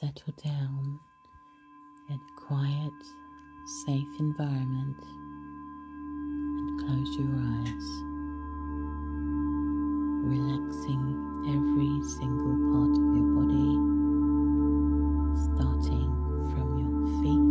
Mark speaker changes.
Speaker 1: settle down in a quiet, safe environment and close your eyes, relaxing every single part of your body, starting from your feet.